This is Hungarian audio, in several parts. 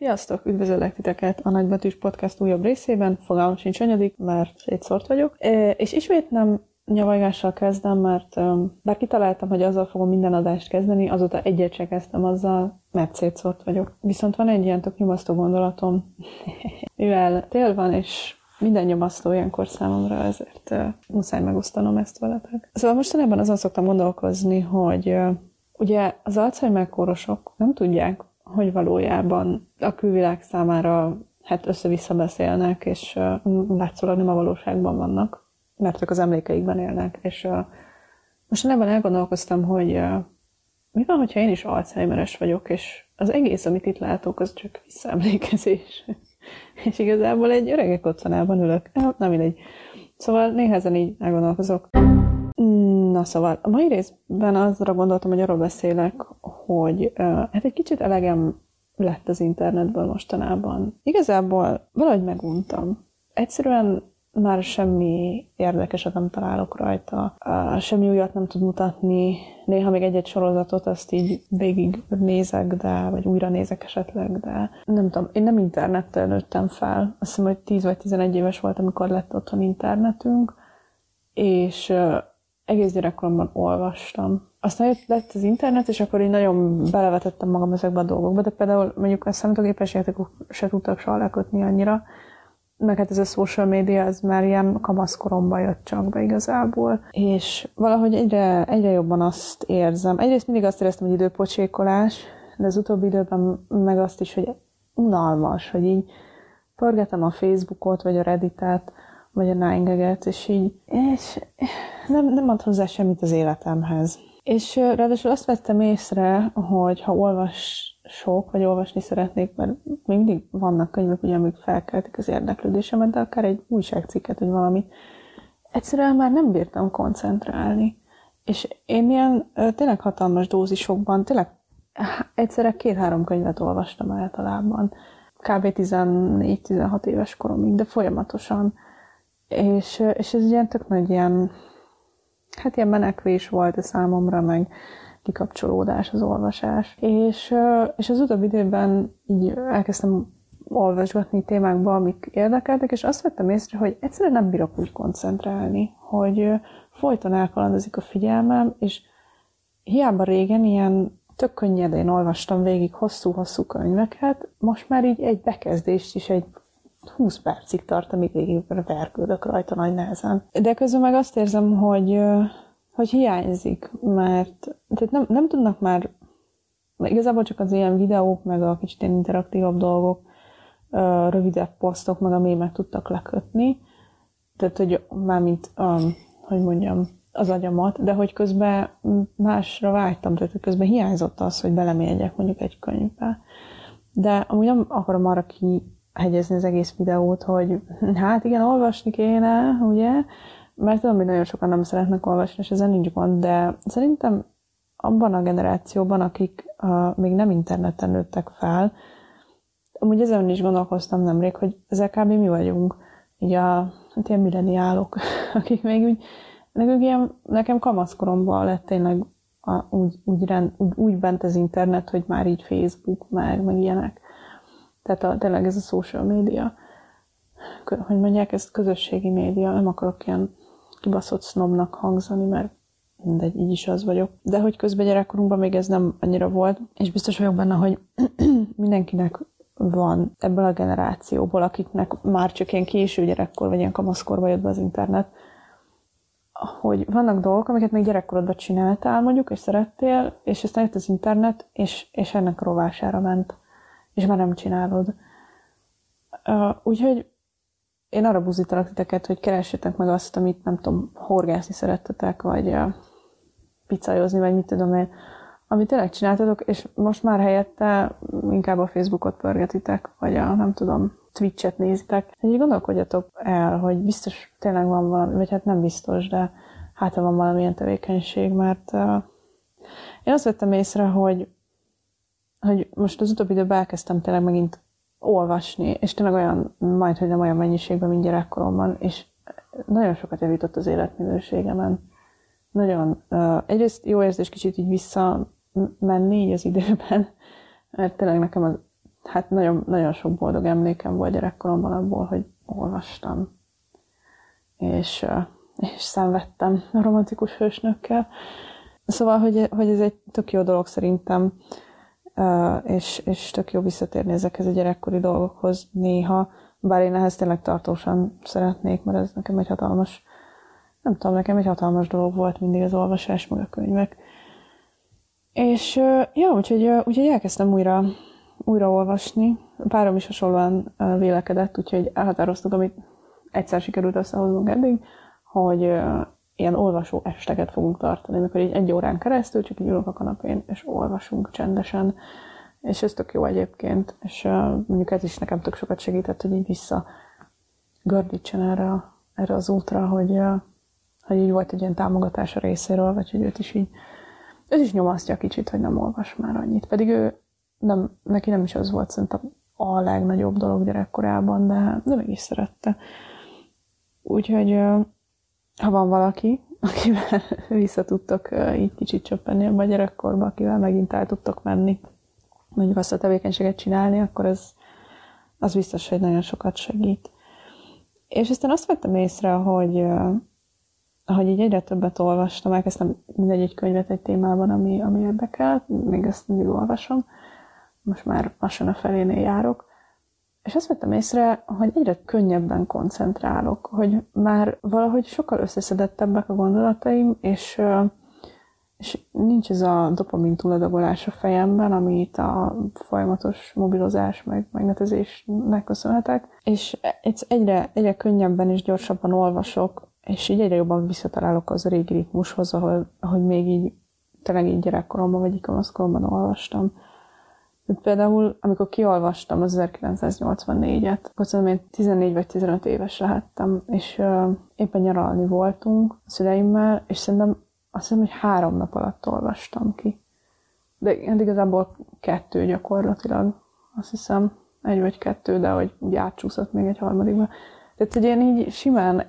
Sziasztok! Üdvözöllek titeket a Nagybetűs Podcast újabb részében. Fogalmam sincs anyadik, mert szétszort vagyok. És ismét nem nyavajgással kezdem, mert bár kitaláltam, hogy azzal fogom minden adást kezdeni, azóta egyet se kezdtem azzal, mert szétszort vagyok. Viszont van egy ilyen tök nyomasztó gondolatom, mivel tél van, és minden nyomasztó ilyenkor számomra, ezért uh, muszáj megosztanom ezt veletek. Szóval mostanában azon szoktam gondolkozni, hogy uh, ugye az Alzheimer kórosok nem tudják, hogy valójában a külvilág számára hát össze-vissza beszélnek, és látszólag nem a valóságban vannak, mert ők az emlékeikben élnek. És most ebben elgondolkoztam, hogy mi van, hogyha én is Alzheimeres vagyok, és az egész, amit itt látok, az csak visszaemlékezés. és igazából egy öregek otthonában ülök. Nem mindegy. Szóval néhezen így elgondolkozok. Na szóval, a mai részben azra gondoltam, hogy arról beszélek, hogy hát egy kicsit elegem lett az internetből mostanában. Igazából valahogy meguntam. Egyszerűen már semmi érdekeset nem találok rajta, semmi újat nem tud mutatni, néha még egy-egy sorozatot azt így végig nézek, de, vagy újra nézek esetleg, de nem tudom, én nem internettel nőttem fel. Azt hiszem, hogy 10 vagy 11 éves volt, amikor lett otthon internetünk, és egész gyerekkoromban olvastam. Aztán jött lett az internet, és akkor így nagyon belevetettem magam ezekbe a dolgokba, de például mondjuk a számítógépes játékok se tudtak soha lekötni annyira, meg hát ez a social media, ez már ilyen kamaszkoromban jött csak be igazából, és valahogy egyre, egyre jobban azt érzem. Egyrészt mindig azt éreztem, hogy időpocsékolás, de az utóbbi időben meg azt is, hogy unalmas, hogy így pörgetem a Facebookot, vagy a Redditet, vagy a nine és így, és nem, nem ad hozzá semmit az életemhez. És ráadásul azt vettem észre, hogy ha olvas sok, vagy olvasni szeretnék, mert mindig vannak könyvek, ugye, amik felkeltik az érdeklődésemet, de akár egy újságcikket, vagy valamit. Egyszerűen már nem bírtam koncentrálni. És én ilyen tényleg hatalmas dózisokban, tényleg egyszerre két-három könyvet olvastam általában, kb. 14-16 éves koromig, de folyamatosan. És, és ez ilyen tök nagy ilyen, hát ilyen menekvés volt a számomra, meg kikapcsolódás, az olvasás. És, és az utóbbi időben így elkezdtem olvasgatni témákba, amik érdekeltek, és azt vettem észre, hogy egyszerűen nem bírok úgy koncentrálni, hogy folyton elkalandozik a figyelmem, és hiába régen ilyen tök könnyedén olvastam végig hosszú-hosszú könyveket, most már így egy bekezdést is egy 20 percig tart, amíg végig vergődök rajta nagy nehezen. De közben meg azt érzem, hogy hogy hiányzik, mert tehát nem, nem tudnak már, igazából csak az ilyen videók, meg a kicsit ilyen interaktívabb dolgok, rövidebb posztok, meg a mémek tudtak lekötni, tehát hogy mármint, um, hogy mondjam, az agyamat, de hogy közben másra vágytam, tehát hogy közben hiányzott az, hogy belemegyek mondjuk egy könyvbe. De amúgy nem akarom arra kihegyezni az egész videót, hogy hát igen, olvasni kéne, ugye, mert tudom, hogy nagyon sokan nem szeretnek olvasni, és ezen nincs gond, de szerintem abban a generációban, akik uh, még nem interneten nőttek fel, amúgy ezen is gondolkoztam nemrég, hogy ezek kb. mi vagyunk, így a hát ilyen milleniálok, akik még úgy, nekünk ilyen, nekem kamaszkoromban lett tényleg a, úgy, úgy, rend, úgy, úgy bent az internet, hogy már így Facebook, meg, meg ilyenek. Tehát a, tényleg ez a social media, hogy mondják, ez közösségi média, nem akarok ilyen kibaszott sznobnak hangzani, mert mindegy, így is az vagyok. De hogy közben gyerekkorunkban még ez nem annyira volt, és biztos vagyok benne, hogy mindenkinek van ebből a generációból, akiknek már csak ilyen késő gyerekkor, vagy ilyen kamaszkorba jött be az internet, hogy vannak dolgok, amiket még gyerekkorodban csináltál mondjuk, és szerettél, és aztán jött az internet, és, és ennek rovására ment, és már nem csinálod. Úgyhogy én arra buzítalak titeket, hogy keressetek meg azt, amit nem tudom, horgászni szerettetek, vagy uh, picajozni, vagy mit tudom én, amit tényleg csináltatok, és most már helyette inkább a Facebookot pörgetitek, vagy a, nem tudom, Twitch-et nézitek. Így gondolkodjatok el, hogy biztos tényleg van valami, vagy hát nem biztos, de hát van valamilyen tevékenység, mert uh, én azt vettem észre, hogy, hogy most az utóbbi időben elkezdtem tényleg megint olvasni, és tényleg olyan, majd, hogy nem olyan mennyiségben, mint gyerekkoromban, és nagyon sokat javított az életminőségemen. Nagyon, uh, egyrészt jó érzés kicsit így visszamenni így az időben, mert tényleg nekem az hát nagyon, nagyon sok boldog emlékem volt gyerekkoromban abból, hogy olvastam, és, és szenvedtem a romantikus hősnökkel. Szóval, hogy, hogy ez egy tök jó dolog szerintem, és, és tök jó visszatérni ezekhez a gyerekkori dolgokhoz néha, bár én ehhez tényleg tartósan szeretnék, mert ez nekem egy hatalmas, nem tudom, nekem egy hatalmas dolog volt mindig az olvasás, meg a könyvek. És ja, úgyhogy, úgyhogy elkezdtem újra, újra olvasni. Párom is hasonlóan vélekedett, úgyhogy elhatároztuk, amit egyszer sikerült összehoznunk eddig, hogy ilyen olvasó esteket fogunk tartani, amikor így egy órán keresztül csak így ülünk a kanapén, és olvasunk csendesen. És ez tök jó egyébként, és mondjuk ez is nekem tök sokat segített, hogy így vissza gördítsen erre, erre az útra, hogy, hogy így volt egy ilyen támogatás a részéről, vagy hogy őt is így, őt is nyomasztja kicsit, hogy nem olvas már annyit. Pedig ő nem, neki nem is az volt szerintem a legnagyobb dolog gyerekkorában, de, de mégis szerette. Úgyhogy ha van valaki, akivel vissza tudtok így kicsit csöppenni a gyerekkorba, akivel megint el tudtok menni, mondjuk azt a tevékenységet csinálni, akkor ez az biztos, hogy nagyon sokat segít. És aztán azt vettem észre, hogy hogy így egyre többet olvastam, elkezdtem mindegy könyvet egy témában, ami, ami érdekel, még ezt mindig olvasom, most már lassan a felénél járok, és azt vettem észre, hogy egyre könnyebben koncentrálok, hogy már valahogy sokkal összeszedettebbek a gondolataim, és, és nincs ez a dopamin túladagolás a fejemben, amit a folyamatos mobilozás meg magnetezésnek köszönhetek, és egyre, egyre könnyebben és gyorsabban olvasok, és így egyre jobban visszatalálok az a régi ritmushoz, ahol, ahogy még így tényleg így gyerekkoromban vagy ikamaszkoromban olvastam. Például, amikor kiolvastam az 1984-et, akkor szerintem én 14 vagy 15 éves lehettem, és uh, éppen nyaralni voltunk a szüleimmel, és szerintem azt hiszem, hogy három nap alatt olvastam ki. De hát igazából kettő gyakorlatilag, azt hiszem, egy vagy kettő, de hogy úgy átcsúszott még egy harmadikba. Tehát, hogy én így simán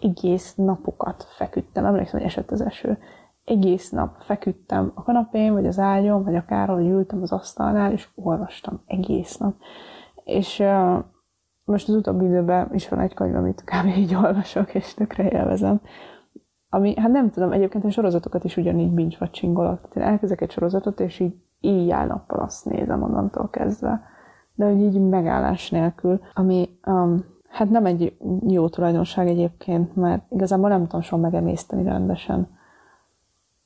egész napokat feküdtem, emlékszem, hogy esett az eső, egész nap feküdtem a kanapén, vagy az ágyon, vagy akár, hogy ültem az asztalnál, és olvastam egész nap. És uh, most az utóbbi időben is van egy könyv, amit kb. így olvasok, és tökre élvezem. Ami, hát nem tudom, egyébként a sorozatokat is ugyanígy binge watchingolok. Én elkezdek egy sorozatot, és így éjjel nappal azt nézem onnantól kezdve. De hogy így megállás nélkül, ami um, hát nem egy jó tulajdonság egyébként, mert igazából nem tudom soha megemészteni rendesen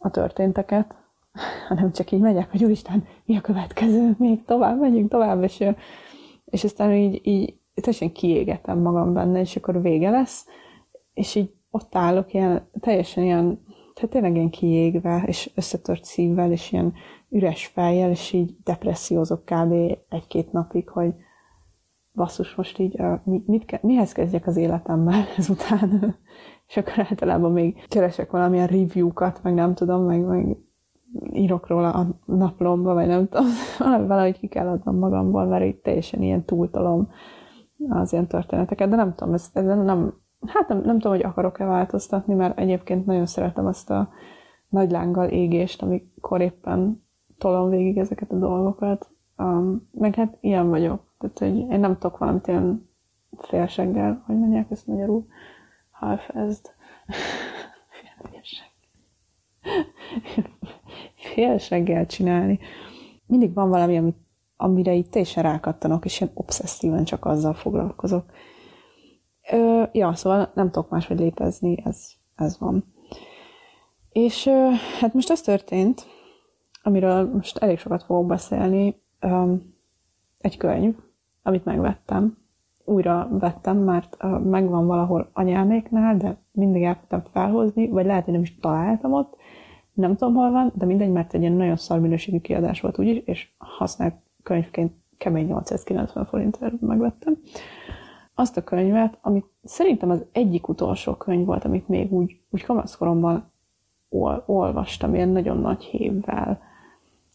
a történteket, hanem csak így megyek, hogy úristen, mi a következő, még tovább, megyünk tovább, és, és aztán így, így teljesen kiégetem magam benne, és akkor vége lesz, és így ott állok ilyen, teljesen ilyen, tehát tényleg ilyen kiégve, és összetört szívvel, és ilyen üres fejjel, és így depressziózok kb. egy-két napig, hogy basszus, most így mit ke- mihez kezdjek az életemmel ezután és akkor általában még keresek valamilyen review-kat, meg nem tudom, meg, meg írok róla a naplomba, vagy nem tudom, valahogy ki kell adnom magamból, mert itt teljesen ilyen túltolom az ilyen történeteket, de nem tudom, ez, ez nem, hát nem, nem tudom, hogy akarok-e változtatni, mert egyébként nagyon szeretem azt a nagy lánggal égést, amikor éppen tolom végig ezeket a dolgokat. Um, meg hát ilyen vagyok. Tehát, hogy én nem tudok valamit ilyen félseggel, hogy mondják ezt magyarul, halfezd. Félseggel csinálni. Mindig van valami, amit, amire itt teljesen rákattanok, és ilyen obszesszíven csak azzal foglalkozok. Ö, ja, szóval nem tudok máshogy létezni, ez, ez van. És ö, hát most az történt, amiről most elég sokat fogok beszélni, ö, egy könyv, amit megvettem, újra vettem, mert megvan valahol anyáméknál, de mindig elfogtam felhozni, vagy lehet, hogy nem is találtam ott, nem tudom, hol van, de mindegy, mert egy ilyen nagyon szar minőségű kiadás volt úgyis, és használt könyvként kemény 890 forintért megvettem. Azt a könyvet, amit szerintem az egyik utolsó könyv volt, amit még úgy, úgy kamaszkoromban ol, olvastam, ilyen nagyon nagy hévvel.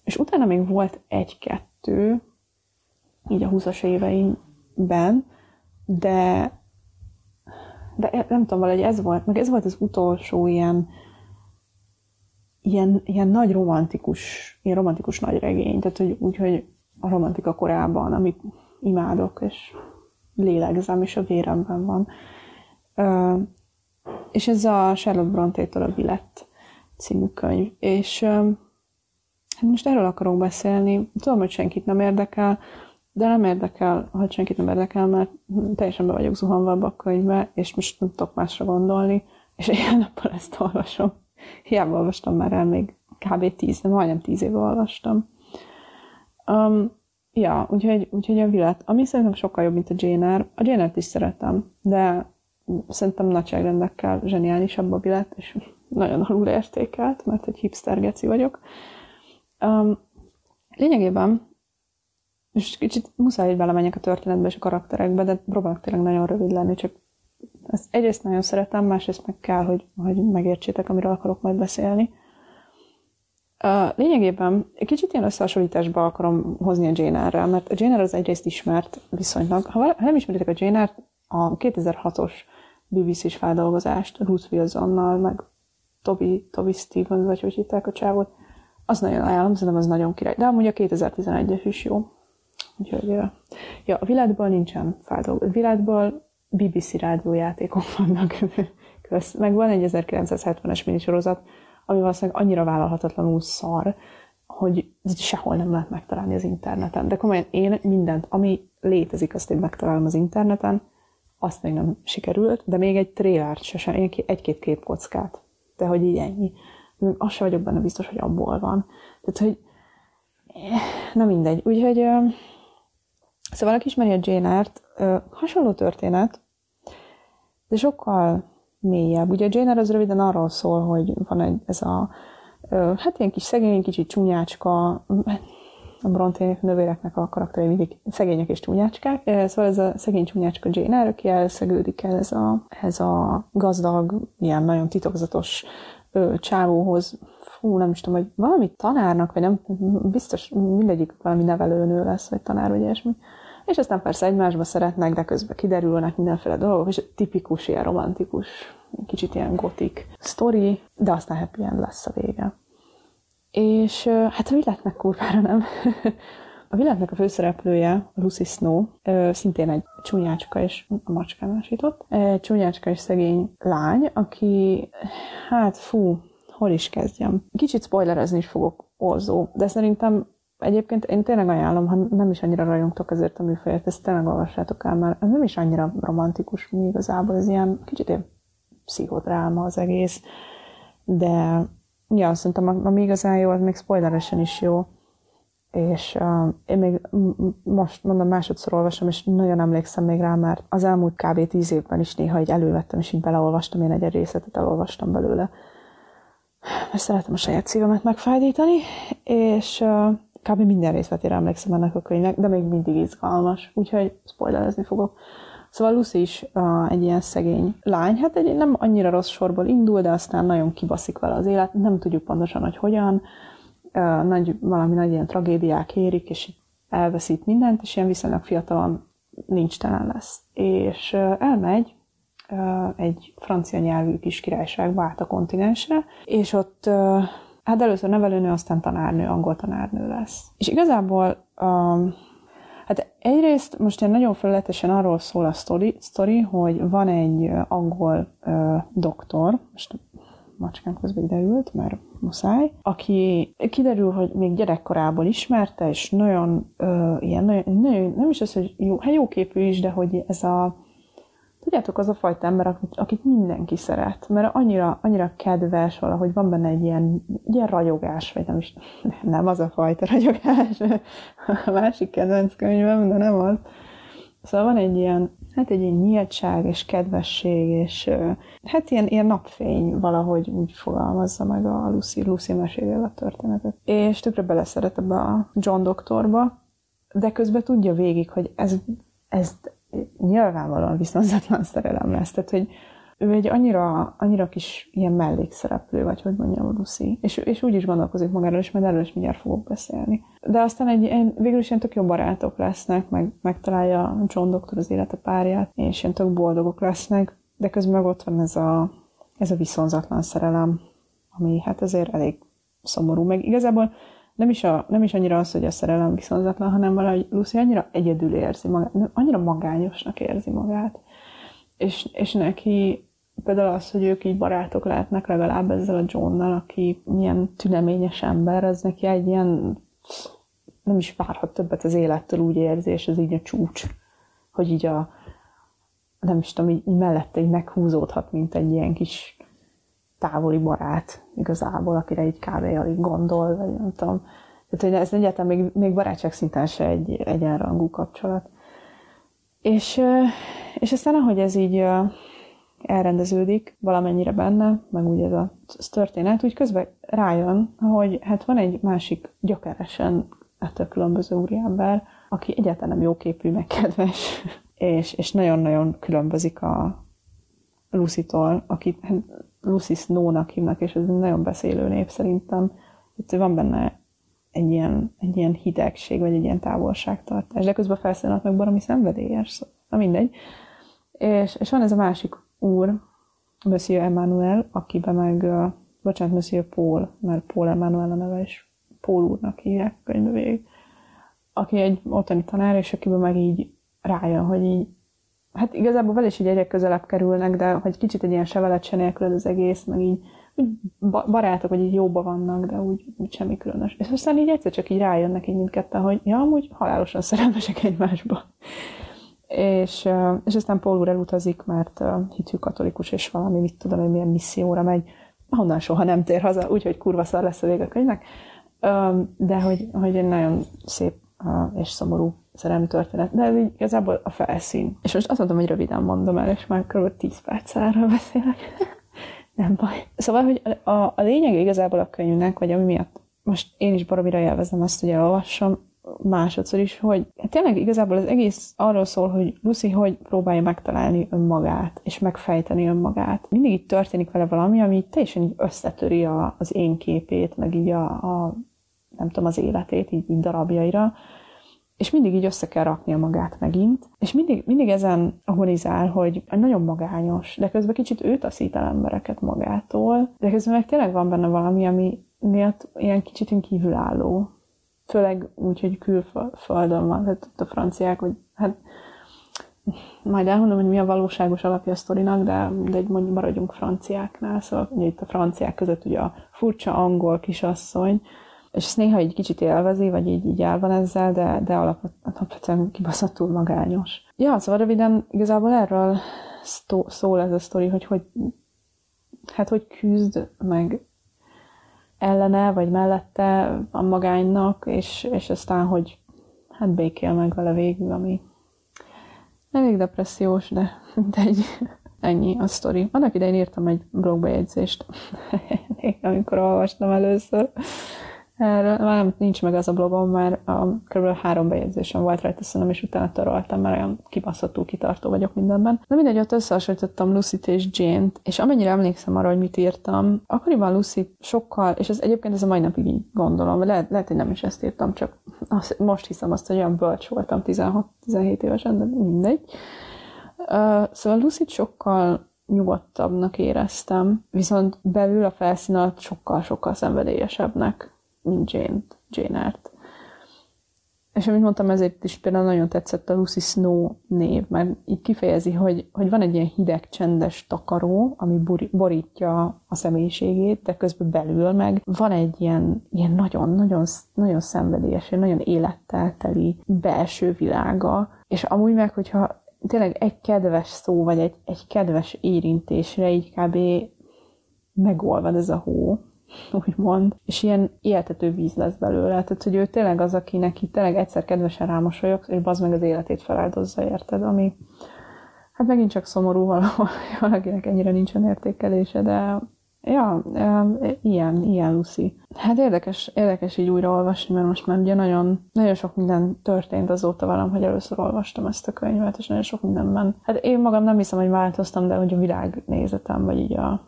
És utána még volt egy-kettő, így a 20-as éveimben, de, de nem tudom, valahogy ez volt, meg ez volt az utolsó ilyen, ilyen, ilyen nagy romantikus, ilyen romantikus nagy regény, tehát hogy úgy, hogy a romantika korában, amit imádok, és lélegzem, és a véremben van. És ez a Charlotte Bronte-től a Billet című könyv. És hát most erről akarok beszélni. Tudom, hogy senkit nem érdekel, de nem érdekel, ha senkit nem érdekel, mert teljesen be vagyok zuhanva a könyvbe, és most nem tudok másra gondolni, és ilyen nappal ezt olvasom. Hiába olvastam már el, még kb. tíz, de majdnem tíz éve olvastam. Um, ja, úgyhogy, úgyhogy a Villet, ami szerintem sokkal jobb, mint a Jane A Jane is szeretem, de szerintem nagyságrendekkel zseniálisabb a Villet, és nagyon alul értékelt, mert egy hipster geci vagyok. Um, lényegében, és kicsit muszáj, hogy belemenjek a történetbe és a karakterekbe, de próbálok tényleg nagyon rövid lenni, csak ezt egyrészt nagyon szeretem, másrészt meg kell, hogy, hogy megértsétek, amiről akarok majd beszélni. Lényegében egy kicsit ilyen összehasonlításba akarom hozni a Jane mert a Jane az egyrészt ismert viszonylag. Ha, nem ismeritek a Jane a 2006-os BBC-s feldolgozást Ruth Wilsonnal, meg Toby, Toby Stevens, vagy hogy hitták a csávot, az nagyon ajánlom, szerintem az nagyon király. De amúgy a 2011-es is jó. Úgyhogy, ja, a világból nincsen feldolgozás. A világból BBC rádiójátékok vannak, meg van egy 1970-es minisorozat, ami valószínűleg annyira vállalhatatlanul szar, hogy sehol nem lehet megtalálni az interneten. De komolyan én mindent, ami létezik, azt én megtalálom az interneten, azt még nem sikerült, de még egy trélert se sem, egy-két képkockát. De hogy így ennyi. Azt sem vagyok benne biztos, hogy abból van. Tehát, hogy na mindegy. Úgyhogy szóval aki ismeri a Jane Eyre-t, hasonló történet, de sokkal mélyebb. Ugye a Jane az röviden arról szól, hogy van egy, ez a hát ilyen kis szegény, kicsit csúnyácska, a Bronte nővéreknek a karakterei mindig szegények és csúnyácskák. Szóval ez a szegény csúnyácska Jane Eyre, aki elszegődik el ez a, ez a gazdag, ilyen nagyon titokzatos ö, csávóhoz, fú, nem is tudom, hogy valami tanárnak, vagy nem, biztos mindegyik valami nevelőnő lesz, vagy tanár, vagy ilyesmi és aztán persze egymásba szeretnek, de közben kiderülnek mindenféle dolgok, és tipikus ilyen romantikus, kicsit ilyen gotik sztori, de aztán happy end lesz a vége. És hát a világnak kurvára nem. A világnak a főszereplője, Lucy Snow, szintén egy csúnyácska és a macskán másított, egy csúnyácska és szegény lány, aki, hát fú, hol is kezdjem. Kicsit spoilerezni is fogok orzó, de szerintem Egyébként én tényleg ajánlom, ha nem is annyira rajongtok ezért a műfajért, ezt tényleg olvassátok el, mert ez nem is annyira romantikus mi igazából, ez ilyen kicsit ilyen pszichodráma az egész, de ja, szerintem ami igazán jó, az még spoileresen is jó, és uh, én még most mondom másodszor olvasom, és nagyon emlékszem még rá, mert az elmúlt kb. tíz évben is néha egy elővettem, és így beleolvastam, én egy részletet elolvastam belőle. Mert szeretem a saját szívemet megfájdítani, és uh, kb. minden részletére emlékszem ennek a könyvnek, de még mindig izgalmas, úgyhogy spoilerezni fogok. Szóval Lucy is uh, egy ilyen szegény lány, hát egy nem annyira rossz sorból indul, de aztán nagyon kibaszik vele az élet, nem tudjuk pontosan, hogy hogyan, uh, nagy, valami nagy ilyen tragédiák érik, és elveszít mindent, és ilyen viszonylag fiatalon nincs telen lesz. És uh, elmegy uh, egy francia nyelvű kis királyságba át a kontinensre, és ott uh, hát először nevelőnő, aztán tanárnő, angol tanárnő lesz. És igazából um, Hát egyrészt most ilyen nagyon felületesen arról szól a sztori, sztori hogy van egy angol uh, doktor, most macskán közben ideült, mert muszáj, aki kiderül, hogy még gyerekkorából ismerte, és nagyon uh, ilyen, nagyon, nem is az, hogy jó, hát jó képű is, de hogy ez a Tudjátok, az a fajta ember, akit, mindenki szeret, mert annyira, annyira kedves, valahogy van benne egy ilyen, ilyen ragyogás, vagy nem is, nem az a fajta ragyogás, a másik kedvenc könyvem, de nem az. Szóval van egy ilyen, hát egy ilyen nyíltság és kedvesség, és hát ilyen, ilyen napfény valahogy úgy fogalmazza meg a Lucy, Lucy mesélél a történetet. És tökre beleszeret ebbe a John doktorba, de közben tudja végig, hogy ez, ez nyilvánvalóan viszonzatlan szerelem lesz. Tehát, hogy ő egy annyira, annyira kis ilyen mellékszereplő, vagy hogy mondjam, Lucy. És, és úgy is gondolkozik magáról, és majd erről is mindjárt fogok beszélni. De aztán egy, egy végül is ilyen tök jó barátok lesznek, meg megtalálja John Doktor az élete párját, és ilyen tök boldogok lesznek, de közben meg ott van ez a, ez a viszonzatlan szerelem, ami hát azért elég szomorú. Meg igazából nem is, a, nem is annyira az, hogy a szerelem viszonzatlan, hanem valahogy Lucy annyira egyedül érzi magát, annyira magányosnak érzi magát. És, és neki például az, hogy ők így barátok lehetnek legalább ezzel a Johnnal, aki milyen tüneményes ember, ez neki egy ilyen nem is várhat többet az élettől, úgy érzi, és ez így a csúcs, hogy így a nem is tudom, így mellette így meghúzódhat, mint egy ilyen kis távoli barát igazából, akire egy kb. alig gondol, vagy nem tudom. Tehát, hogy ez egyáltalán még, még barátság szinten se egy egyenrangú kapcsolat. És, és aztán ahogy ez így elrendeződik valamennyire benne, meg úgy ez a történet, úgy közben rájön, hogy hát van egy másik gyökeresen ettől különböző úriember, aki egyáltalán nem jóképű, meg kedves, és, és nagyon-nagyon különbözik a Lucy-tól, akit Lucy Snow-nak hívnak, és ez egy nagyon beszélő név szerintem. Itt van benne egy ilyen, egy ilyen hidegség, vagy egy ilyen távolságtartás, de közben felszínálnak meg baromi szenvedélyes, szóval, na mindegy. És, és van ez a másik úr, Monsieur Emmanuel, akiben meg, uh, bocsánat, Monsieur Paul, mert Paul Emmanuel a neve, és Paul úrnak hívják könyvbe végig, aki egy ottani tanár, és akiben meg így rájön, hogy így, hát igazából vele is így egyre közelebb kerülnek, de hogy kicsit egy ilyen sevelet se nélkül az egész, meg így úgy barátok, hogy így jóba vannak, de úgy, úgy semmi különös. És aztán így egyszer csak így rájönnek így mindketten, hogy ja, amúgy halálosan szerelmesek egymásba. És, és aztán Paul úr elutazik, mert hitű katolikus, és valami, mit tudom, hogy milyen misszióra megy, ahonnan soha nem tér haza, úgyhogy kurva szar lesz a vége a könyvnek. De hogy, hogy egy nagyon szép és szomorú szerelmi történet, de ez így igazából a felszín. És most azt mondom, hogy röviden mondom el, és már kb. 10 perc erről beszélek. nem baj. Szóval, hogy a, a lényeg igazából a könyvnek, vagy ami miatt most én is baromira élvezem azt, hogy elolvassam, másodszor is, hogy hát tényleg igazából az egész arról szól, hogy Lucy hogy próbálja megtalálni önmagát, és megfejteni önmagát. Mindig így történik vele valami, ami teljesen így összetöri a, az én képét, meg így a, a nem tudom, az életét így, így darabjaira, és mindig így össze kell raknia magát megint, és mindig, mindig ezen agonizál, hogy nagyon magányos, de közben kicsit ő taszít el embereket magától, de közben meg tényleg van benne valami, ami miatt ilyen kicsit kívülálló. Főleg úgy, hogy külföldön van, tehát a franciák, hogy hát majd elmondom, hogy mi a valóságos alapja a sztorinak, de, de egy mondjuk maradjunk franciáknál, szóval ugye itt a franciák között ugye a furcsa angol kisasszony, és ezt néha egy kicsit élvezi, vagy így, így el van ezzel, de, de alapvetően kibaszottul magányos. Ja, szóval röviden igazából erről szól ez a sztori, hogy hogy, hát hogy küzd meg ellene, vagy mellette a magánynak, és, és aztán, hogy hát békél meg vele végül, ami elég depressziós, de mindegy. Ennyi a sztori. Annak idején írtam egy blogbejegyzést, amikor olvastam először, Erről már nincs meg az a blogom, mert um, kb. három bejegyzésem volt rajta, szerintem, és utána töröltem, mert olyan kibaszottul kitartó vagyok mindenben. De mindegy, ott összehasonlítottam Lucy-t és Jane-t, és amennyire emlékszem arra, hogy mit írtam, akkoriban Lucy sokkal, és ez egyébként ez a mai napig így gondolom, lehet, lehet, hogy nem is ezt írtam, csak azt, most hiszem azt, hogy olyan bölcs voltam 16-17 évesen, de mindegy. Uh, szóval lucy sokkal nyugodtabbnak éreztem, viszont belül a felszín alatt sokkal-sokkal szenvedélyesebbnek Jane, Jane Eyre-t. És amit mondtam, ezért is például nagyon tetszett a Lucy Snow név, mert így kifejezi, hogy, hogy van egy ilyen hideg, csendes takaró, ami borítja a személyiségét, de közben belül meg van egy ilyen, ilyen nagyon, nagyon, nagyon szenvedélyes, nagyon élettel teli belső világa, és amúgy meg, hogyha tényleg egy kedves szó, vagy egy, egy kedves érintésre így kb. megolvad ez a hó, úgymond, és ilyen éltető víz lesz belőle. Tehát, hogy ő tényleg az, aki neki tényleg egyszer kedvesen rámosolyog, és bazd meg az életét feláldozza, érted? Ami, hát megint csak szomorú valahol, valakinek ennyire nincsen értékelése, de ja, ilyen, ilyen Lucy. Hát érdekes, érdekes így újra olvasni, mert most már ugye nagyon, nagyon sok minden történt azóta velem, hogy először olvastam ezt a könyvet, és nagyon sok mindenben. Hát én magam nem hiszem, hogy változtam, de hogy a világnézetem, vagy így a,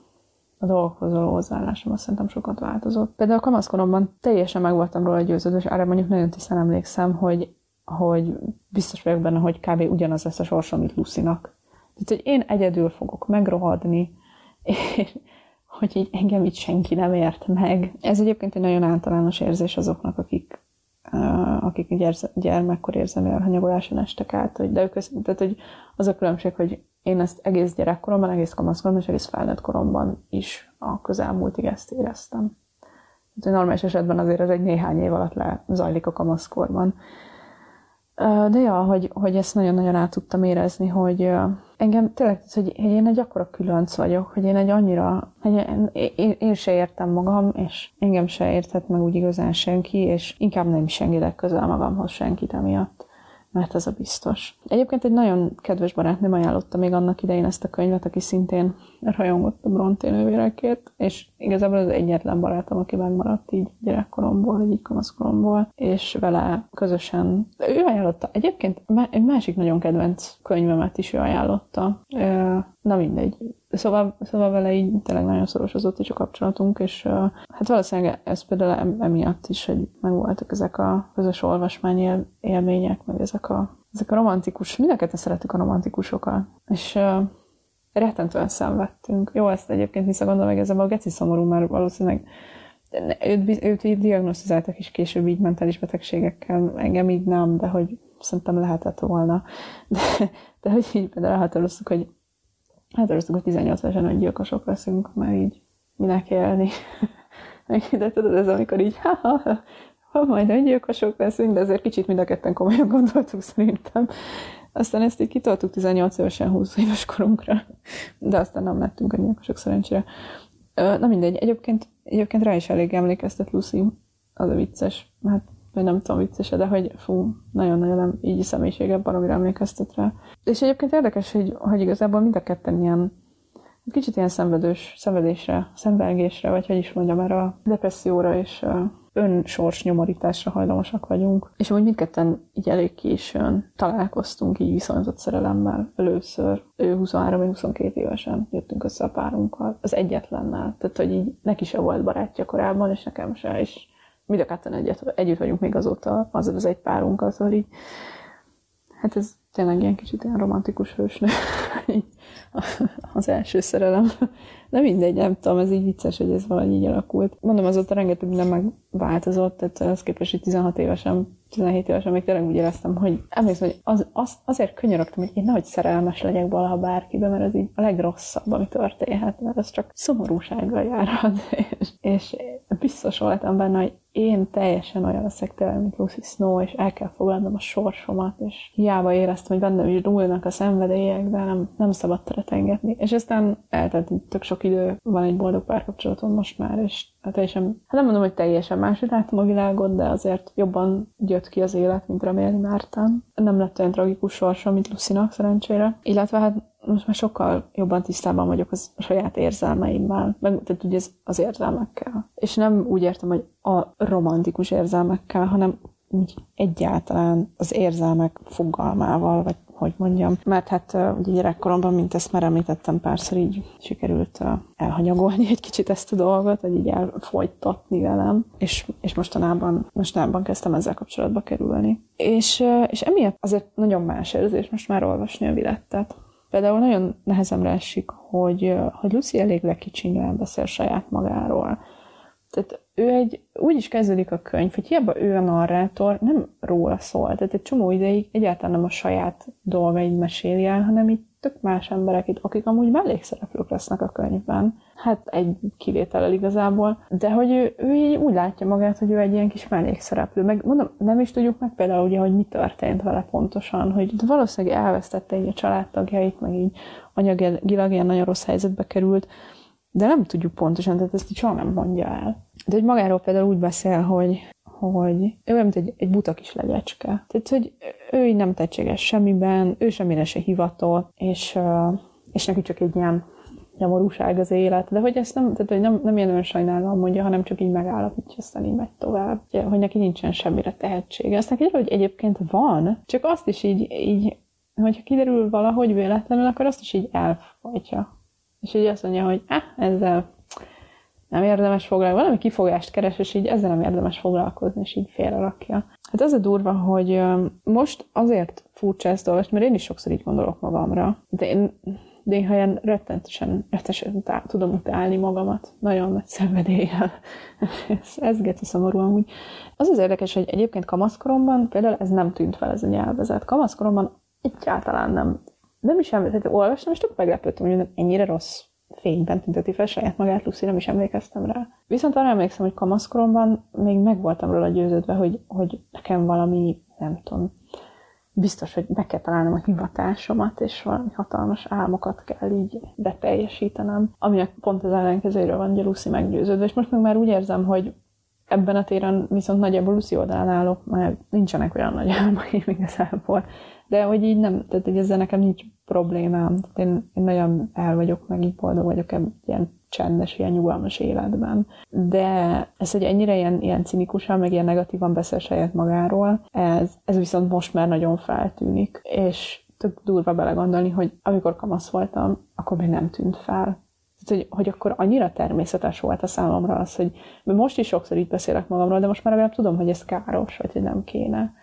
a dolgokhoz való hozzáállásom azt szerintem sokat változott. Például a kamaszkoromban teljesen meg voltam róla győződő, és erre mondjuk nagyon tisztán emlékszem, hogy, hogy biztos vagyok benne, hogy kb. ugyanaz lesz a sorsom, mint Lucinak. Tehát, hogy én egyedül fogok megrohadni, és hogy így engem így senki nem ért meg. Ez egyébként egy nagyon általános érzés azoknak, akik akik gyermekkor érzelmi elhanyagoláson estek át, hogy, de ők, tehát, hogy az a különbség, hogy én ezt egész gyerekkoromban, egész kamaszkoromban és egész felnőtt koromban is a közelmúltig ezt éreztem. Tehát, normális esetben azért ez egy néhány év alatt lezajlik a kamaszkorban. De ja, hogy, hogy ezt nagyon-nagyon át tudtam érezni, hogy engem tényleg, hogy, én egy akkora különc vagyok, hogy én egy annyira, hogy én, én, én se értem magam, és engem se érthet meg úgy igazán senki, és inkább nem is engedek közel magamhoz senkit emiatt mert ez a biztos. Egyébként egy nagyon kedves barátnőm ajánlotta még annak idején ezt a könyvet, aki szintén rajongott a Bronté nővérekért, és igazából az egyetlen barátom, aki megmaradt így gyerekkoromból, vagy így kamaszkoromból, és vele közösen, ő ajánlotta. Egyébként egy másik nagyon kedvenc könyvemet is ő ajánlotta. Na mindegy, Szóval, szóval vele így tényleg nagyon szoros az ott is a kapcsolatunk, és hát valószínűleg ez például emiatt is, hogy megvoltak ezek a közös olvasmány élmények, meg ezek a, ezek a romantikus, mindeket szeretük a romantikusokat, és rettentően szenvedtünk. Jó, ezt egyébként visszagondolom, meg ez a geci szomorú, mert valószínűleg őt, őt így diagnosztizáltak is később így mentális betegségekkel, engem így nem, de hogy szerintem lehetett volna. De, de hogy így például elhatároztuk, hogy azt hogy 18 évesen hogy gyilkosok leszünk, mert így minek élni. de tudod, ez amikor így, ha, ha, ha, ha majd öngyilkosok leszünk, de ezért kicsit mind a ketten komolyan gondoltuk szerintem. Aztán ezt így kitoltuk 18 évesen 20 éves korunkra, de aztán nem lettünk öngyilkosok szerencsére. Na mindegy, egyébként, egyébként rá is elég emlékeztet Lucy, az a vicces, hát vagy nem tudom vicces de hogy fú, nagyon-nagyon így személyisége baromira emlékeztet rá. És egyébként érdekes, hogy, hogy igazából mind a ketten ilyen kicsit ilyen szenvedős, szenvedésre, szenvelgésre, vagy hogy is mondjam, már a depresszióra és önsors nyomorításra hajlamosak vagyunk. És úgy mindketten így elég későn találkoztunk így viszonyzott szerelemmel először. Ő 23 22 évesen jöttünk össze a párunkkal, az egyetlennel. Tehát, hogy így neki se volt barátja korábban, és nekem se, és mind a ketten egyet, együtt vagyunk még azóta, az az egy párunkkal, szóval így, hát ez tényleg ilyen kicsit ilyen romantikus hősnő, az első szerelem. De mindegy, nem tudom, ez így vicces, hogy ez valahogy így alakult. Mondom, azóta rengeteg minden megváltozott, tehát az képest, hogy 16 évesen, 17 évesen még tényleg úgy éreztem, hogy emlékszem, hogy az, az, azért könyörögtem, hogy én nehogy szerelmes legyek valaha bárkibe, mert ez így a legrosszabb, ami történhet, mert ez csak szomorúsággal járhat. És, és biztos voltam benne, hogy én teljesen olyan leszek tényleg, mint Lucy Snow, és el kell fogadnom a sorsomat, és hiába éreztem, hogy bennem is dúlnak a szenvedélyek, de nem, nem szabad teret engedni. És aztán eltelt tök sok idő, van egy boldog párkapcsolatom most már, és hát teljesen, hát nem mondom, hogy teljesen máshogy láttam a világot, de azért jobban jött ki az élet, mint remélni mártam. Nem lett olyan tragikus sorsa, mint Lucinak szerencsére. Illetve hát most már sokkal jobban tisztában vagyok az saját érzelmeimmel, meg tehát ugye az érzelmekkel. És nem úgy értem, hogy a romantikus érzelmekkel, hanem úgy egyáltalán az érzelmek fogalmával, vagy hogy mondjam. Mert hát ugye gyerekkoromban, mint ezt már említettem párszor, így sikerült elhanyagolni egy kicsit ezt a dolgot, vagy így elfolytatni velem, és, és mostanában, mostanában kezdtem ezzel kapcsolatba kerülni. És, és emiatt azért nagyon más érzés most már olvasni a vilettet. Például nagyon nehezemre esik, hogy, hogy Lucy elég lekicsinyűen beszél saját magáról. Tehát ő egy, úgy is kezdődik a könyv, hogy hiába ő a narrátor, nem róla szól. Tehát egy csomó ideig egyáltalán nem a saját dolgaid meséli el, hanem itt tök más emberek itt, akik amúgy mellékszereplők lesznek a könyvben. Hát egy kivétellel igazából. De hogy ő, ő így úgy látja magát, hogy ő egy ilyen kis mellékszereplő. Meg mondom, nem is tudjuk meg például ugye, hogy mi történt vele pontosan, hogy valószínűleg elvesztette így a családtagjait, meg így anyagilag ilyen nagyon rossz helyzetbe került, de nem tudjuk pontosan, tehát ezt így soha nem mondja el. De hogy magáról például úgy beszél, hogy, hogy ő olyan, mint egy, egy buta kis legyecske. Tehát, hogy ő így nem tehetséges semmiben, ő semmire se hivatott, és, és neki csak egy ilyen nyomorúság az élet, de hogy ezt nem, tehát, hogy nem, nem ilyen önsajnálom mondja, hanem csak így megállapítja, aztán így megy tovább, hogy neki nincsen semmire tehetsége. Aztán kiderül, hogy egyébként van, csak azt is így, így hogyha kiderül valahogy véletlenül, akkor azt is így elfolytja. És így azt mondja, hogy eh, ezzel nem érdemes foglalkozni, valami kifogást keres, és így ezzel nem érdemes foglalkozni, és így félrerakja. Hát az a durva, hogy most azért furcsa ezt olvasni, mert én is sokszor így gondolok magamra. De én néha ilyen rettentesen, rettentesen utál, tudom utálni magamat, nagyon nagy szenvedéllyel. ez, ez geci szomorú amúgy. Az az érdekes, hogy egyébként kamaszkoromban például ez nem tűnt fel ez a nyelvezet. Kamaszkoromban egyáltalán nem, nem is emlékeztem, olvastam, és tök meglepődtem, hogy ennyire rossz fényben tünteti fel saját magát, Lucy, nem is emlékeztem rá. Viszont arra emlékszem, hogy kamaszkoromban még meg voltam róla győződve, hogy, hogy nekem valami, nem tudom, biztos, hogy meg kell találnom a hivatásomat, és valami hatalmas álmokat kell így beteljesítenem, aminek pont az ellenkezőről van ugye Lucy meggyőződve, és most meg már úgy érzem, hogy ebben a téren viszont nagyjából Lucy oldalán állok, mert nincsenek olyan nagy álmaim igazából. De hogy így nem, tehát hogy ezzel nekem nincs problémám. Tehát én, én nagyon el vagyok, meg így boldog vagyok ebben ilyen csendes, ilyen nyugalmas életben. De ez, hogy ennyire ilyen, ilyen cinikusan, meg ilyen negatívan beszél saját magáról, ez, ez viszont most már nagyon feltűnik. És tök durva belegondolni, hogy amikor kamasz voltam, akkor még nem tűnt fel. Hogy, hogy akkor annyira természetes volt a számomra az, hogy most is sokszor így beszélek magamról, de most már legalább tudom, hogy ez káros, vagy hogy nem kéne.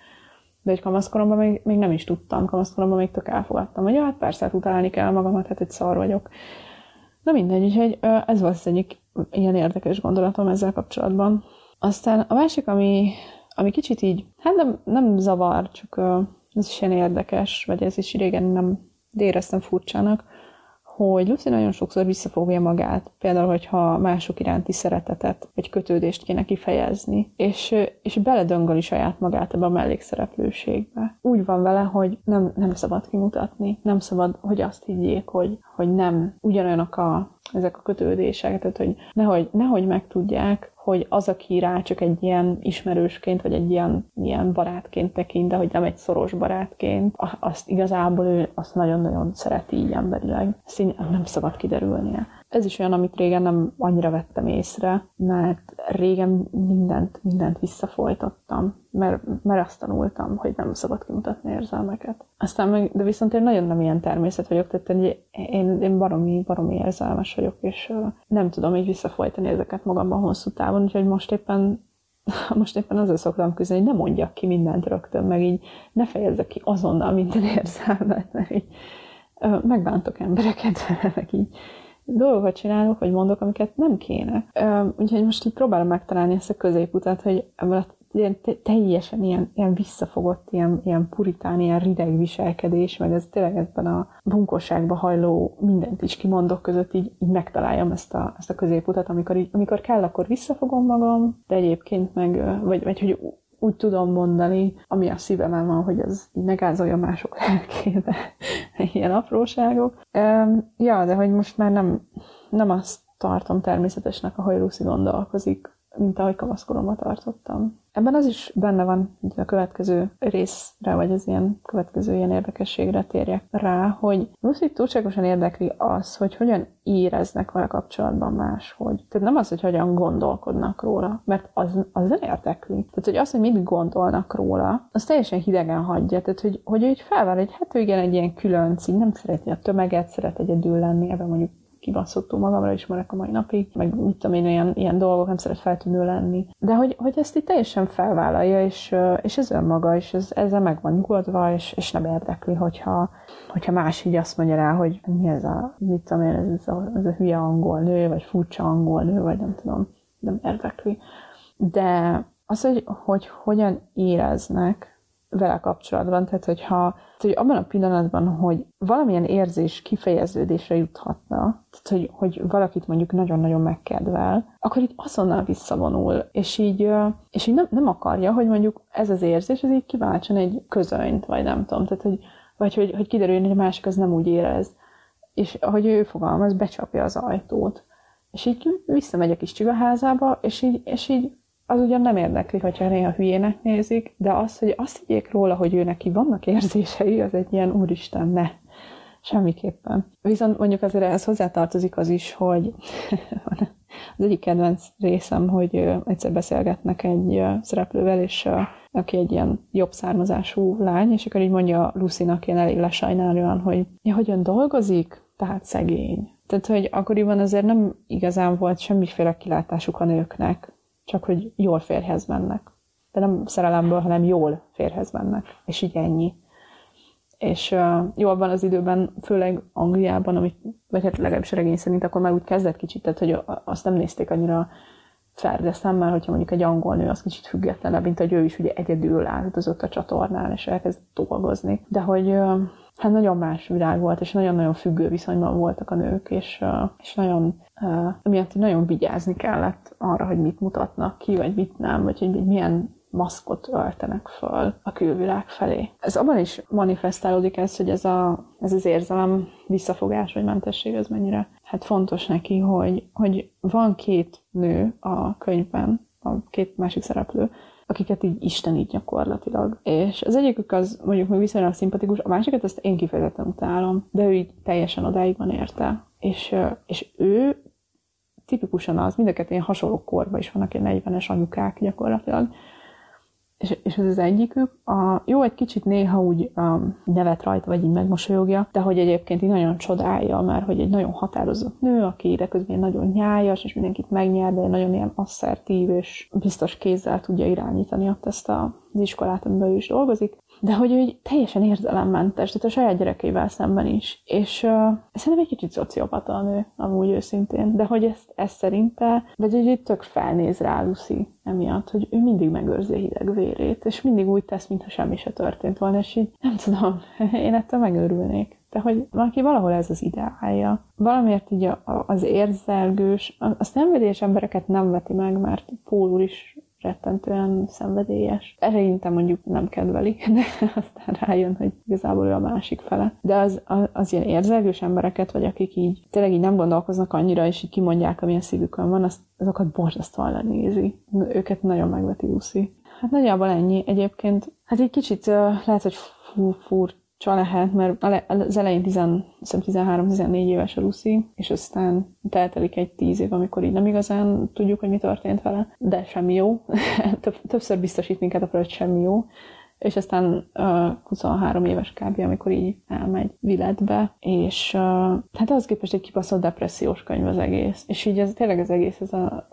De egy kamaszkoromban még, még nem is tudtam, kamaszkoromban még tök elfogadtam, hogy hát persze, hát utálni kell magamat, hát egy szar vagyok. Na mindegy, úgyhogy ez volt az egyik ilyen érdekes gondolatom ezzel kapcsolatban. Aztán a másik, ami, ami kicsit így, hát nem, nem zavar, csak ez is ilyen érdekes, vagy ez is régen nem éreztem furcsának, hogy Lucy nagyon sokszor visszafogja magát, például, hogyha mások iránti szeretetet vagy kötődést kéne kifejezni, és, és beledöngöli saját magát ebbe a mellékszereplőségbe. Úgy van vele, hogy nem, nem szabad kimutatni, nem szabad, hogy azt higgyék, hogy, hogy nem ugyanolyanok a, ezek a kötődések, tehát hogy nehogy, nehogy megtudják, hogy az, aki rá csak egy ilyen ismerősként, vagy egy ilyen, ilyen barátként tekint, de hogy nem egy szoros barátként, azt igazából ő azt nagyon-nagyon szereti így emberileg. Így nem szabad kiderülnie. Ez is olyan, amit régen nem annyira vettem észre, mert régen mindent, mindent visszafolytattam, mert, mert azt tanultam, hogy nem szabad kimutatni érzelmeket. Aztán meg, de viszont én nagyon nem ilyen természet vagyok, tehát én, én baromi, baromi érzelmes vagyok, és nem tudom így visszafolytani ezeket magamban hosszú távon, úgyhogy most éppen most éppen azzal szoktam küzdeni, hogy ne mondjak ki mindent rögtön, meg így ne fejezzek ki azonnal minden érzelmet, mert így megbántok embereket, meg így dolgokat csinálok, vagy mondok, amiket nem kéne. Úgyhogy most így próbálom megtalálni ezt a középutat, hogy ebből a ilyen teljesen ilyen, ilyen visszafogott, ilyen, ilyen puritán, ilyen rideg viselkedés, meg ez tényleg ebben a bunkosságba hajló mindent is kimondok között így, így megtaláljam ezt a, ezt a középutat, amikor, így, amikor kell, akkor visszafogom magam, de egyébként meg, vagy, vagy hogy úgy tudom mondani, ami a szívemen van, hogy ez így megázolja mások lelkébe. Ilyen apróságok. Ja, de hogy most már nem, nem azt tartom természetesnek, ahogy Lucy gondolkozik, mint ahogy kamaszkoromban tartottam. Ebben az is benne van, hogy a következő részre, vagy az ilyen következő ilyen érdekességre térjek rá, hogy Lucy túlságosan érdekli az, hogy hogyan éreznek vele kapcsolatban máshogy. Tehát nem az, hogy hogyan gondolkodnak róla, mert az, az nem érdekli. Tehát, hogy az, hogy mit gondolnak róla, az teljesen hidegen hagyja. Tehát, hogy, hogy ő így felvár, hogy hát igen, egy ilyen különc, így nem szereti a tömeget, szeret egyedül lenni, ebben mondjuk kibaszottul magamra ismerek a mai napig, meg mit tudom én, ilyen, ilyen dolgok, nem szeret feltűnő lenni. De hogy, hogy ezt itt teljesen felvállalja, és, és ez önmaga, és ez, ezzel meg van nyugodva, és, és nem érdekli, hogyha, hogyha más így azt mondja rá, hogy mi ez a, mit tudom én, ez a, ez a hülye angol nő, vagy furcsa angol nő, vagy nem tudom, nem érdekli. De az, hogy, hogy hogyan éreznek, vele kapcsolatban, tehát hogyha hogy abban a pillanatban, hogy valamilyen érzés kifejeződésre juthatna, tehát hogy, hogy valakit mondjuk nagyon-nagyon megkedvel, akkor így azonnal visszavonul, és így, és így nem, nem akarja, hogy mondjuk ez az érzés, ez így kiváltson egy közönyt, vagy nem tudom, tehát hogy, vagy hogy, hogy kiderüljön, hogy a másik az nem úgy érez. És ahogy ő fogalmaz, becsapja az ajtót. És így visszamegy a kis csigaházába, és így, és így az ugyan nem érdekli, hogyha néha hülyének nézik, de az, hogy azt higgyék róla, hogy ő neki vannak érzései, az egy ilyen úristen, ne. Semmiképpen. Viszont mondjuk azért ehhez hozzátartozik az is, hogy az egyik kedvenc részem, hogy egyszer beszélgetnek egy szereplővel, és aki egy ilyen jobb származású lány, és akkor így mondja Lucy-nak ilyen elég lesajnálóan, hogy ja, hogyan dolgozik, tehát szegény. Tehát, hogy akkoriban azért nem igazán volt semmiféle kilátásuk a nőknek csak hogy jól férhez mennek. De nem szerelemből, hanem jól férhez mennek. És így ennyi. és uh, jó, abban az időben, főleg Angliában, amit, vagy hát legalábbis regény szerint, akkor már úgy kezdett kicsit, tehát hogy azt nem nézték annyira ferde szemmel, hogyha mondjuk egy angol nő az kicsit függetlenebb, mint hogy ő is ugye egyedül ott a csatornán, és elkezd dolgozni. De hogy hát nagyon más világ volt, és nagyon-nagyon függő viszonyban voltak a nők, és, és nagyon, emiatt nagyon vigyázni kellett arra, hogy mit mutatnak ki, vagy mit nem, vagy hogy milyen maszkot öltenek föl a külvilág felé. Ez abban is manifestálódik ez, hogy ez, a, ez az érzelem visszafogás vagy mentesség, ez mennyire hát fontos neki, hogy, hogy van két nő a könyvben, a két másik szereplő, akiket így istenít gyakorlatilag. És az egyikük az mondjuk még viszonylag szimpatikus, a másikat azt én kifejezetten utálom, de ő így teljesen odáig van érte. És, és ő tipikusan az, mind a kettőn hasonló korban is vannak ilyen 40-es anyukák gyakorlatilag, és, és ez az egyikük. A, jó, egy kicsit néha úgy um, nevet rajta, vagy így megmosolyogja, de hogy egyébként így nagyon csodálja, mert hogy egy nagyon határozott nő, aki de közben nagyon nyájas, és mindenkit megnyer, de nagyon ilyen asszertív, és biztos kézzel tudja irányítani ott ezt a, az iskolát, amiben ő is dolgozik de hogy ő teljesen érzelemmentes, tehát a saját gyerekeivel szemben is. És uh, szerintem egy kicsit szociopata a nő, amúgy őszintén, de hogy ezt, ezt szerinte, vagy hogy tök felnéz rá Lucy emiatt, hogy ő mindig megőrzi a hideg vérét, és mindig úgy tesz, mintha semmi se történt volna, és így nem tudom, én ettől megőrülnék. De hogy valaki valahol ez az ideája. Valamiért így az érzelgős, a szenvedélyes embereket nem veti meg, mert Pól is rettentően szenvedélyes. Eleinte mondjuk nem kedveli, de aztán rájön, hogy igazából ő a másik fele. De az, az, az ilyen érzelgős embereket, vagy akik így tényleg így nem gondolkoznak annyira, és így kimondják, amilyen szívükön van, azt, azokat borzasztóan lenézi. Őket nagyon megveti Lucy. Hát nagyjából ennyi. Egyébként, hát egy kicsit lehet, hogy fú, fur, csa lehet, mert az elején 13-14 éves a Lucy, és aztán teltelik egy 10 év, amikor így nem igazán tudjuk, hogy mi történt vele, de semmi jó. Többször biztosít minket a hogy semmi jó és aztán uh, 23 éves kb., amikor így elmegy Viletbe, és uh, hát az képest egy kibaszott depressziós könyv az egész. És így ez tényleg az egész, ez a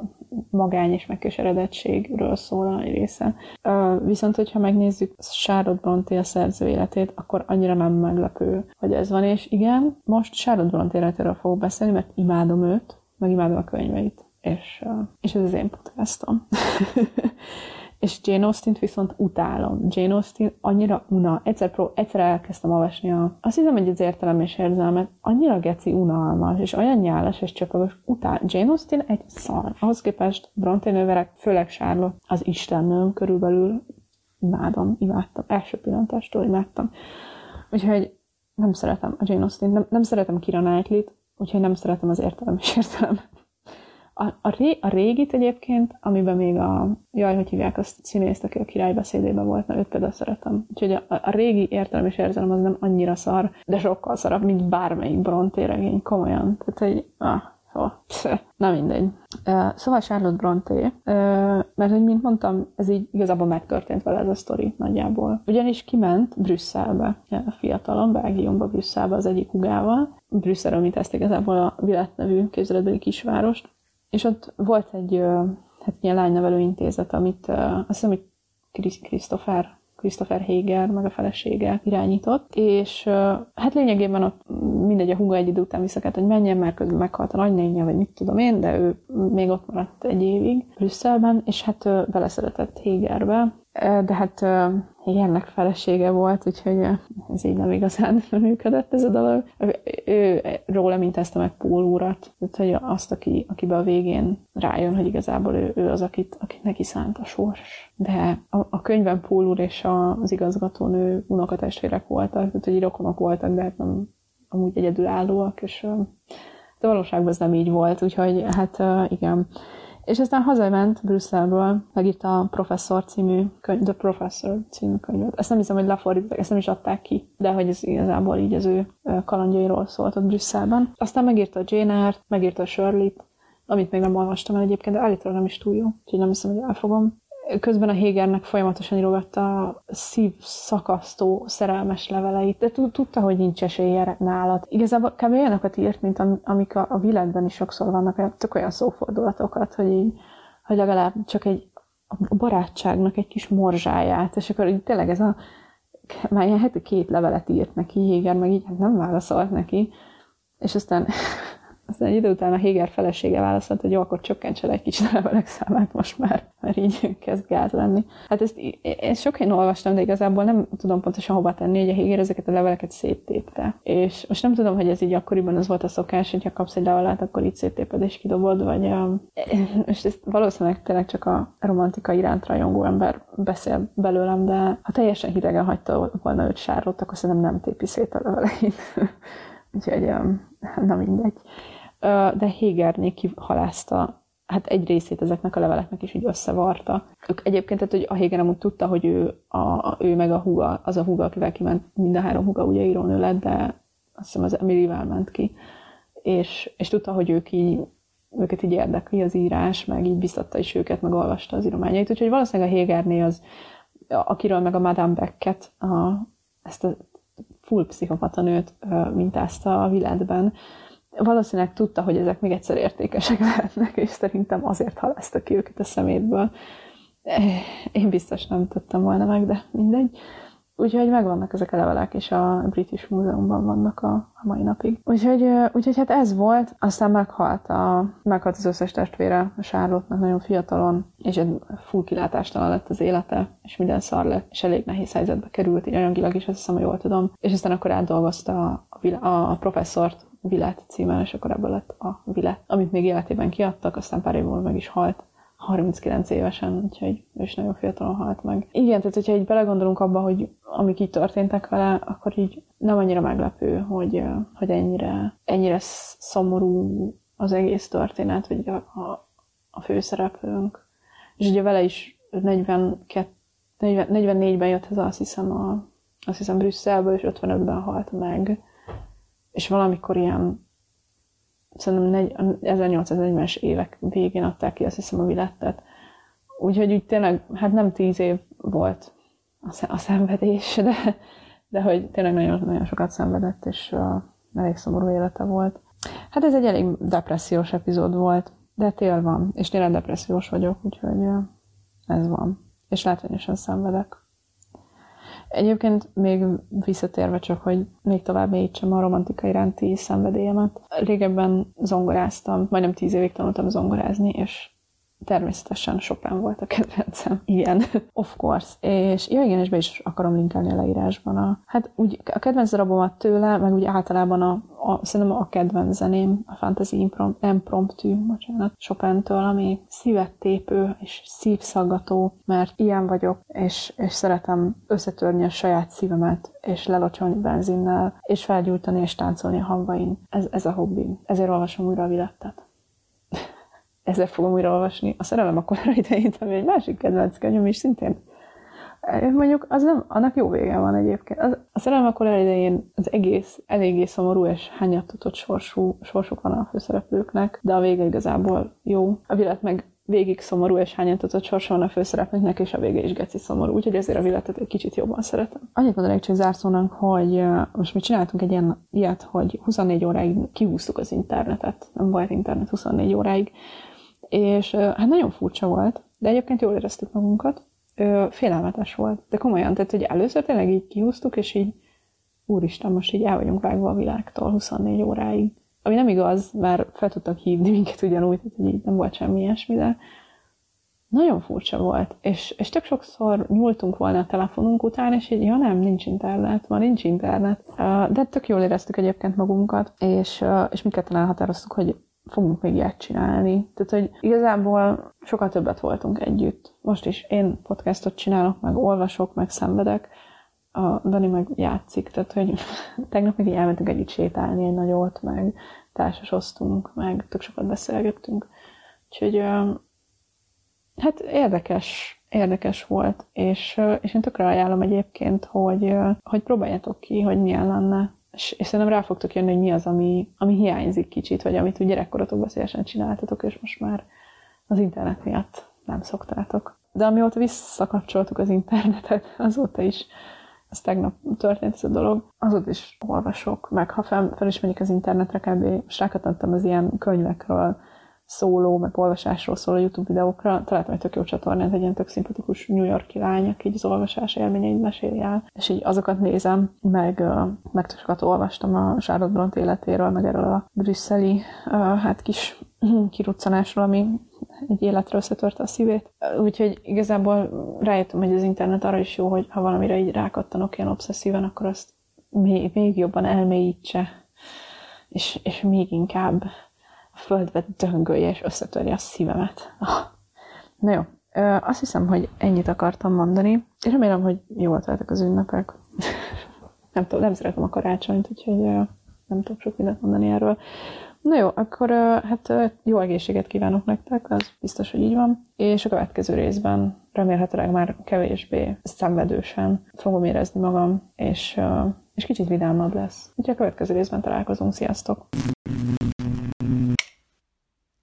magány és megkeseredettségről szól a része. Uh, viszont, hogyha megnézzük Charlotte Brontë a szerző életét, akkor annyira nem meglepő, hogy ez van, és igen, most Charlotte Brontë életéről fogok beszélni, mert imádom őt, meg imádom a könyveit, és, uh, és ez az én podcastom. És Jane Austen-t viszont utálom. Jane Austen annyira una. Egyszer, pró- egyszer elkezdtem olvasni a... Azt hiszem, hogy az értelem és érzelmet annyira geci unalmas, és olyan nyálas és csöpögös. Utál. Jane Austen egy szar. Ahhoz képest Bronte nőverek, főleg Charlotte, az istennőm körülbelül imádom, imádtam. Első pillantástól imádtam. Úgyhogy nem szeretem a Jane Austen, nem, nem szeretem Kira Knightley-t, úgyhogy nem szeretem az értelem és érzelmet. A, a, ré, a régit egyébként, amiben még a, jaj, hogy hívják azt színészt, aki a királybeszédében volt, na őt például szeretem. Úgyhogy a, a régi értelem és érzelem az nem annyira szar, de sokkal szarabb, mint bármelyik Bronté regény, komolyan. Tehát egy, ah, Szóval, na mindegy. Szóval Charlotte Bronté, mert hogy mint mondtam, ez így igazából megtörtént vele ez a sztori nagyjából. Ugyanis kiment Brüsszelbe, a fiatalon, Belgiumba, Brüsszelbe az egyik hugával. Brüsszelről, mint ezt igazából a Vilet nevű képzeletbeli kisvárost, és ott volt egy hát ilyen lánynevelő intézet, amit azt hiszem, hogy Christopher Christopher Hager, meg a felesége irányított, és hát lényegében ott mindegy, a húga egy idő után visszakelt, hogy menjen, mert közben meghalt a nagynénye, vagy mit tudom én, de ő még ott maradt egy évig Brüsszelben, és hát beleszeretett Hagerbe, de hát Hagernek felesége volt, úgyhogy ez így nem igazán működött ez a dolog. Ő róla mintázta meg Paul úrat, tehát hogy azt, aki, akibe a végén rájön, hogy igazából ő, ő az, akit, akit neki szánt a sors. De a, a könyvben Paul úr és az igazgatónő unokatestvérek voltak, tehát hogy rokonok voltak, de hát nem amúgy egyedülállóak, és de valóságban ez nem így volt, úgyhogy hát igen. És aztán hazament Brüsszelből, megírta a Professor című könyv, The Professor című könyvet. Ezt nem hiszem, hogy lefordították, ezt nem is adták ki, de hogy ez igazából így az ő kalandjairól szólt ott Brüsszelben. Aztán megírta a Jane Eyre-t, megírta a Shirley-t, amit még nem olvastam el egyébként, de állítólag nem is túl jó, úgyhogy nem hiszem, hogy elfogom közben a Hégernek folyamatosan írogatta a szív szakasztó szerelmes leveleit, de tudta, hogy nincs esélye nálad. Igazából kb. olyanokat írt, mint amik a, világban is sokszor vannak, tök olyan szófordulatokat, hogy így, hogy legalább csak egy a barátságnak egy kis morzsáját, és akkor így tényleg ez a már ilyen heti két levelet írt neki, Héger meg így hát nem válaszolt neki, és aztán aztán egy idő után a Héger felesége válaszolt, hogy jó, akkor csökkentse le egy kicsit a levelek számát most már, mert így kezd gáz lenni. Hát ezt, ezt sok én olvastam, de igazából nem tudom pontosan hova tenni, hogy a Héger ezeket a leveleket széttépte. És most nem tudom, hogy ez így akkoriban az volt a szokás, hogyha kapsz egy levelet, akkor így széttéped és kidobod, vagy most ezt valószínűleg tényleg csak a romantika iránt rajongó ember beszél belőlem, de ha teljesen hidegen hagyta volna őt sárlott, akkor szerintem nem tépi szét a leveleit. Úgyhogy na mindegy de Hégerné kihalázta hát egy részét ezeknek a leveleknek is így összevarta. Ők egyébként, tehát, hogy a Héger amúgy tudta, hogy ő, a, ő meg a húga, az a húga, akivel kiment, mind a három húga ugye írónő lett, de azt hiszem az Emilivel ment ki. És, és tudta, hogy ők így, őket így érdekli az írás, meg így biztatta is őket, meg olvasta az írományait. Úgyhogy valószínűleg a Hégerné az, akiről meg a Madame Beckett, a, ezt a full pszichopata nőt mintázta a világban, valószínűleg tudta, hogy ezek még egyszer értékesek lehetnek, és szerintem azért halászta ki őket a szemétből. Eh, én biztos nem tudtam volna meg, de mindegy. Úgyhogy megvannak ezek a levelek, és a British Múzeumban vannak a, a mai napig. Úgyhogy, úgyhogy hát ez volt, aztán meghalt, a, meghalt az összes testvére a Charlotte-nak nagyon fiatalon, és egy full kilátástalan lett az élete, és minden szar lett, és elég nehéz helyzetbe került, így anyagilag is, azt hiszem, hogy jól tudom. És aztán akkor átdolgozta a, a, a professzort, Vilát címen, és akkor ebből lett a Vilát, amit még életében kiadtak, aztán pár év múlva meg is halt. 39 évesen, úgyhogy ő is nagyon fiatalon halt meg. Igen, tehát hogyha így belegondolunk abba, hogy amik így történtek vele, akkor így nem annyira meglepő, hogy, hogy ennyire, ennyire szomorú az egész történet, vagy a, a, a főszereplőnk. És ugye vele is 42, 40, 44-ben jött ez azt hiszem, a, azt hiszem Brüsszelből, és 55-ben halt meg és valamikor ilyen szerintem 1840-es évek végén adták ki azt hiszem a vilettet. Úgyhogy úgy tényleg, hát nem tíz év volt a szenvedés, de, de hogy tényleg nagyon, nagyon sokat szenvedett, és uh, elég szomorú élete volt. Hát ez egy elég depressziós epizód volt, de tél van, és tényleg depressziós vagyok, úgyhogy uh, ez van. És látványosan szenvedek. Egyébként még visszatérve csak, hogy még tovább mélyítsem a romantika iránti szenvedélyemet. Régebben zongoráztam, majdnem tíz évig tanultam zongorázni, és természetesen Chopin volt a kedvencem. Igen, of course. És ja, igen, és be is akarom linkelni a leírásban. A, hát úgy a kedvenc darabomat tőle, meg úgy általában a, a, szerintem a kedvenc zeném, a Fantasy Impromptu, bocsánat, Chopin-től, ami szívet tépő és szívszaggató, mert ilyen vagyok, és, és szeretem összetörni a saját szívemet, és lelocsolni benzinnel, és felgyújtani és táncolni a hamvain. Ez, ez a hobbim. Ezért olvasom újra a vilettet ezzel fogom újra olvasni. A szerelem a korai idején, ami egy másik kedvenc könyvem is szintén. Mondjuk az nem, annak jó vége van egyébként. Az, a szerelem a korai idején az egész eléggé szomorú és hányattatott sorsú, sorsuk van a főszereplőknek, de a vége igazából jó. A világ meg végig szomorú és hányatatott sorsa van a főszereplőknek, és a vége is geci szomorú, úgyhogy ezért a világot egy kicsit jobban szeretem. Annyit mondanék csak zárszónak, hogy most mi csináltunk egy ilyen ilyet, hogy 24 óráig kihúztuk az internetet, nem volt internet 24 óráig, és hát nagyon furcsa volt, de egyébként jól éreztük magunkat. Félelmetes volt, de komolyan, tehát hogy először tényleg így kihúztuk, és így úristen, most így el vagyunk vágva a világtól 24 óráig. Ami nem igaz, mert fel tudtak hívni minket ugyanúgy, tehát hogy így nem volt semmi ilyesmi, de nagyon furcsa volt, és, és tök sokszor nyúltunk volna a telefonunk után, és így, ja nem, nincs internet, ma nincs internet. De tök jól éreztük egyébként magunkat, és, és mindketten elhatároztuk, hogy fogunk még ilyet csinálni. Tehát, hogy igazából sokkal többet voltunk együtt. Most is én podcastot csinálok, meg olvasok, meg szenvedek, a Dani meg játszik, tehát, hogy tegnap még elmentünk együtt sétálni egy nagyot, meg társasoztunk, meg tök sokat beszélgettünk. Úgyhogy hát érdekes, érdekes volt, és, és én tökre ajánlom egyébként, hogy, hogy próbáljátok ki, hogy milyen lenne és, és szerintem rá fogtok jönni, hogy mi az, ami, ami hiányzik kicsit, vagy amit úgy gyerekkorotokban szívesen csináltatok, és most már az internet miatt nem szoktátok. De amióta visszakapcsoltuk az internetet, azóta is, ez tegnap történt ez a dolog, azóta is olvasok, meg ha fel, fel is megyek az internetre, kb. most rákattantam az ilyen könyvekről, szóló, meg olvasásról szóló YouTube videókra találtam egy tök jó csatornát, egy ilyen tök szimpatikus New Yorki lány, aki így az olvasás élményeit meséli el, és így azokat nézem, meg, meg tök sokat olvastam a Charlotte Bront életéről, meg erről a brüsszeli hát kis kiruccanásról, ami egy életre összetörte a szívét. Úgyhogy igazából rájöttem, hogy az internet arra is jó, hogy ha valamire így rákattanok ilyen obszesszíven, akkor azt még, még jobban elmélyítse, és, és még inkább a földbe döngölje, és összetörje a szívemet. Ah. Na jó, azt hiszem, hogy ennyit akartam mondani, és remélem, hogy jól teltek az ünnepek. nem tudom, nem szeretem a karácsonyt, úgyhogy nem tudok sok mindent mondani erről. Na jó, akkor hát jó egészséget kívánok nektek, az biztos, hogy így van. És a következő részben remélhetőleg már kevésbé szenvedősen fogom érezni magam, és, és kicsit vidámabb lesz. Úgyhogy a következő részben találkozunk. Sziasztok!